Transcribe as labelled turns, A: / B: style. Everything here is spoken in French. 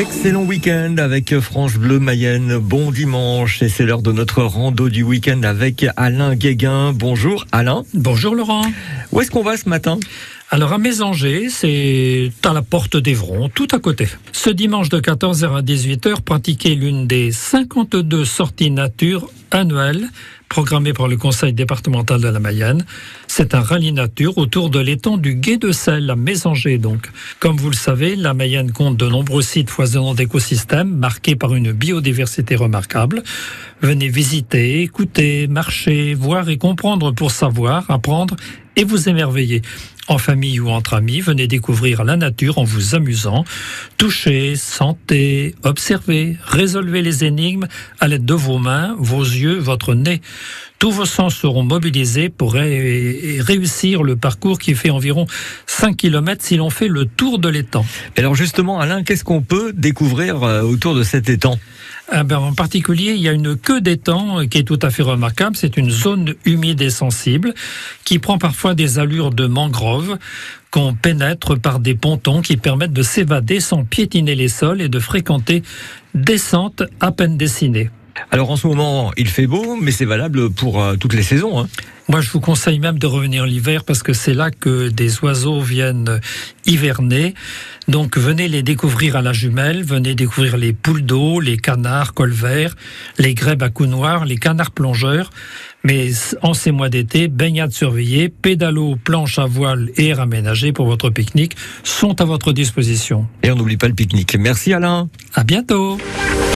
A: Excellent week-end avec France Bleu Mayenne. Bon dimanche et c'est l'heure de notre rando du week-end avec Alain Guéguin. Bonjour Alain.
B: Bonjour Laurent.
A: Où est-ce qu'on va ce matin?
B: Alors à Mésanger, c'est à la porte d'Evron, tout à côté. Ce dimanche de 14h à 18h, pratiquez l'une des 52 sorties nature annuelles programmées par le conseil départemental de la Mayenne. C'est un rallye nature autour de l'étang du Gué de Sel à Mésanger donc. Comme vous le savez, la Mayenne compte de nombreux sites foisonnants d'écosystèmes marqués par une biodiversité remarquable. Venez visiter, écouter, marcher, voir et comprendre pour savoir, apprendre et vous émerveiller. En famille ou entre amis, venez découvrir la nature en vous amusant. Touchez, sentez, observez, résolvez les énigmes à l'aide de vos mains, vos yeux, votre nez. Tous vos sens seront mobilisés pour réussir le parcours qui fait environ 5 km si l'on fait le tour de l'étang.
A: Alors justement, Alain, qu'est-ce qu'on peut découvrir euh, autour de cet étang?
B: Ah ben, en particulier, il y a une queue d'étang qui est tout à fait remarquable. C'est une zone humide et sensible qui prend parfois des allures de mangrove qu'on pénètre par des pontons qui permettent de s'évader sans piétiner les sols et de fréquenter descentes à peine dessinées.
A: Alors en ce moment, il fait beau, mais c'est valable pour euh, toutes les saisons. Hein.
B: Moi, je vous conseille même de revenir l'hiver parce que c'est là que des oiseaux viennent hiverner. Donc, venez les découvrir à la jumelle, venez découvrir les poules d'eau, les canards colverts, les grèbes à coups noirs, les canards plongeurs. Mais en ces mois d'été, baignades surveillées, pédalo, planches à voile et air aménagé pour votre pique-nique sont à votre disposition.
A: Et on n'oublie pas le pique-nique. Merci Alain.
B: À bientôt.